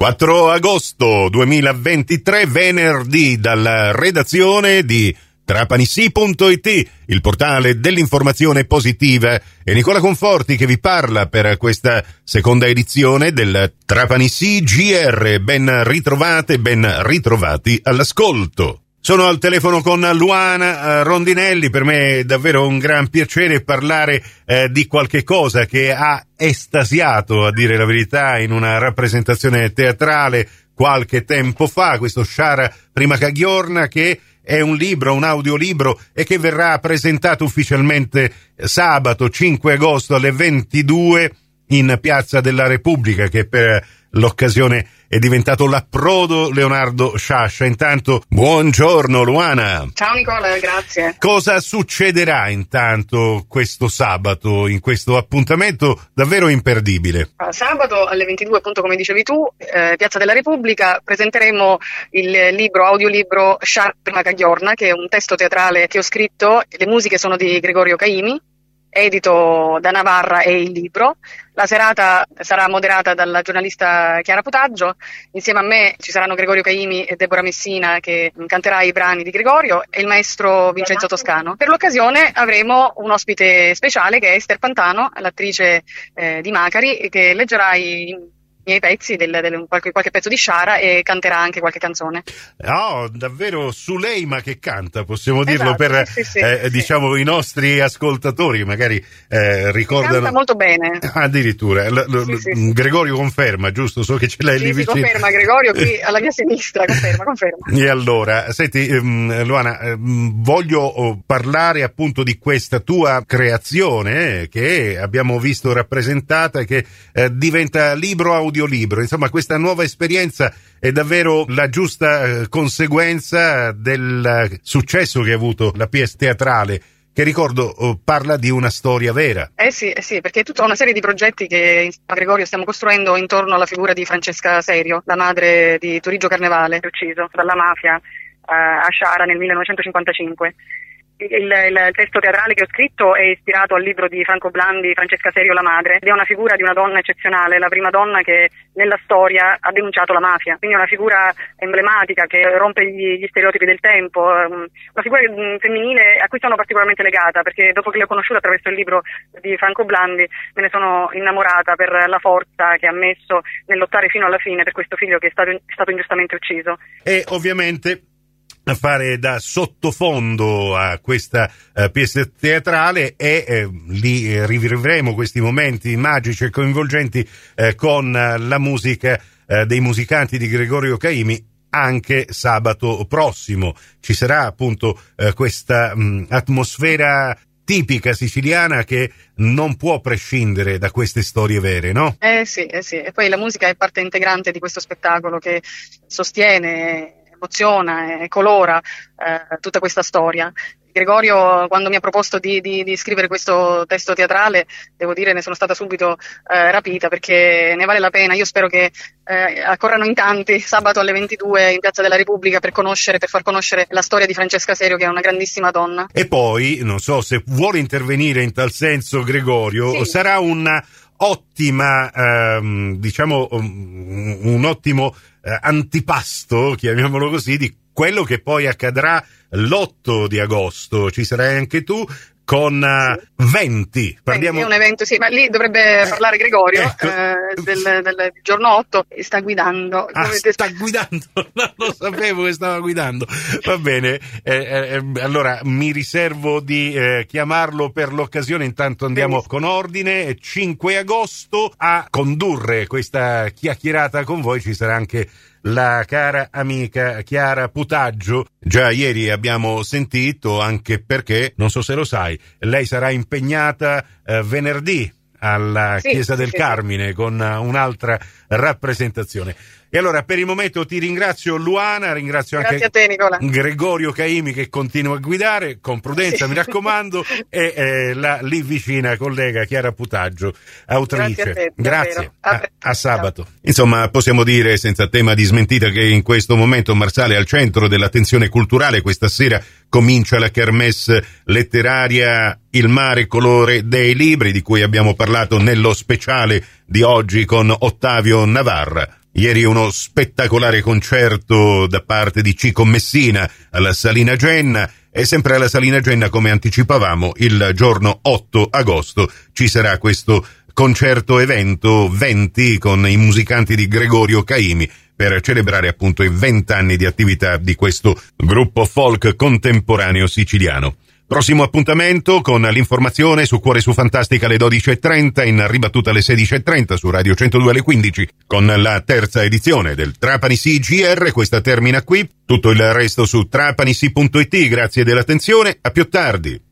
4 agosto 2023, venerdì, dalla redazione di trapanissi.it, il portale dell'informazione positiva, e Nicola Conforti che vi parla per questa seconda edizione del Trapanissi GR. Ben ritrovate, ben ritrovati all'ascolto. Sono al telefono con Luana eh, Rondinelli, per me è davvero un gran piacere parlare eh, di qualche cosa che ha estasiato, a dire la verità, in una rappresentazione teatrale qualche tempo fa, questo Shara Prima Cagiorna che è un libro, un audiolibro e che verrà presentato ufficialmente sabato 5 agosto alle 22 in Piazza della Repubblica che per l'occasione è diventato l'approdo Leonardo Sciascia. Intanto, buongiorno Luana. Ciao Nicola, grazie. Cosa succederà intanto questo sabato, in questo appuntamento davvero imperdibile? Sabato alle 22, appunto come dicevi tu, eh, Piazza della Repubblica, presenteremo il libro, audiolibro Prima Cagliorna, che è un testo teatrale che ho scritto, le musiche sono di Gregorio Caimi edito da Navarra e il libro. La serata sarà moderata dalla giornalista Chiara Putaggio. Insieme a me ci saranno Gregorio Caimi e Deborah Messina che canterà i brani di Gregorio e il maestro Vincenzo Toscano. Per l'occasione avremo un ospite speciale che è Esther Pantano, l'attrice eh, di Macari, che leggerà i miei pezzi, del, del, qualche, qualche, pezzo di Sciara e canterà anche qualche canzone. Oh, davvero Suleima che canta, possiamo dirlo esatto, per sì, sì, eh, sì. diciamo i nostri ascoltatori, magari eh, ricordano. Canta molto bene. Addirittura, l- l- Gregorio conferma, giusto? So che ce l'hai lì vicino. conferma Gregorio qui alla mia sinistra, conferma, conferma. E allora, senti ehm, Luana, ehm, voglio oh, parlare appunto di questa tua creazione eh, che abbiamo visto rappresentata e che eh, diventa libro audio audiolibro. Insomma, questa nuova esperienza è davvero la giusta eh, conseguenza del eh, successo che ha avuto la PS teatrale che ricordo oh, parla di una storia vera. Eh sì, eh sì, perché è tutta una serie di progetti che a Gregorio stiamo costruendo intorno alla figura di Francesca Serio, la madre di Turigio Carnevale, ucciso dalla mafia eh, a Sciara nel 1955 il, il, testo teatrale che ho scritto è ispirato al libro di Franco Blandi, Francesca Serio La Madre, ed è una figura di una donna eccezionale, la prima donna che nella storia ha denunciato la mafia, quindi è una figura emblematica che rompe gli, gli stereotipi del tempo, um, una figura um, femminile a cui sono particolarmente legata perché dopo che l'ho conosciuta attraverso il libro di Franco Blandi me ne sono innamorata per la forza che ha messo nel lottare fino alla fine per questo figlio che è stato, è stato ingiustamente ucciso. E ovviamente fare da sottofondo a questa uh, pièce teatrale e eh, eh, rivivremo questi momenti magici e coinvolgenti eh, con la musica eh, dei musicanti di Gregorio Caimi anche sabato prossimo. Ci sarà appunto eh, questa mh, atmosfera tipica siciliana che non può prescindere da queste storie vere, no? Eh sì, eh sì, e poi la musica è parte integrante di questo spettacolo che sostiene emoziona e colora eh, tutta questa storia. Gregorio, quando mi ha proposto di, di, di, scrivere questo testo teatrale, devo dire ne sono stata subito eh, rapita perché ne vale la pena. Io spero che eh, accorrano in tanti sabato alle 22 in Piazza della Repubblica per conoscere, per far conoscere la storia di Francesca Serio, che è una grandissima donna. E poi, non so se vuole intervenire in tal senso Gregorio, sì. sarà una ottima, ehm, diciamo, un, un ottimo eh, antipasto, chiamiamolo così, di quello che poi accadrà l'8 di agosto. Ci sarai anche tu con uh, 20. Parliamo... È un evento, sì, ma lì dovrebbe eh, parlare Gregorio ecco. eh, del, del, giorno 8 e sta guidando. Ah, Dovete... sta guidando, non lo sapevo che stava guidando. Va bene, eh, eh, eh allora mi riservo di eh, chiamarlo per l'occasione, intanto andiamo Benissimo. con ordine. 5 agosto a condurre questa chiacchierata con voi ci sarà anche la cara amica Chiara Putaggio. Già ieri abbiamo sentito, anche perché, non so se lo sai, lei sarà impegnata eh, venerdì alla sì, Chiesa del sì, Carmine con un'altra rappresentazione. E allora per il momento ti ringrazio Luana, ringrazio Grazie anche te, Gregorio Caimi che continua a guidare con prudenza, mi raccomando, e eh, la lì vicina collega Chiara Putaggio, autrice. Grazie. A, te, Grazie. a, a sabato. Insomma, possiamo dire senza tema di smentita che in questo momento Marsale è al centro dell'attenzione culturale. Questa sera comincia la kermesse letteraria Il mare colore dei libri di cui abbiamo parlato nello speciale di oggi con Ottavio Navarra. Ieri uno spettacolare concerto da parte di Cico Messina alla Salina Genna e sempre alla Salina Genna, come anticipavamo, il giorno 8 agosto ci sarà questo concerto evento 20 con i musicanti di Gregorio Caimi per celebrare appunto i 20 anni di attività di questo gruppo folk contemporaneo siciliano. Prossimo appuntamento con l'informazione su Cuore su Fantastica alle 12.30, in ribattuta alle 16.30 su Radio 102 alle 15, con la terza edizione del Trapani CGR. Questa termina qui. Tutto il resto su trapanisi.it. Grazie dell'attenzione. A più tardi.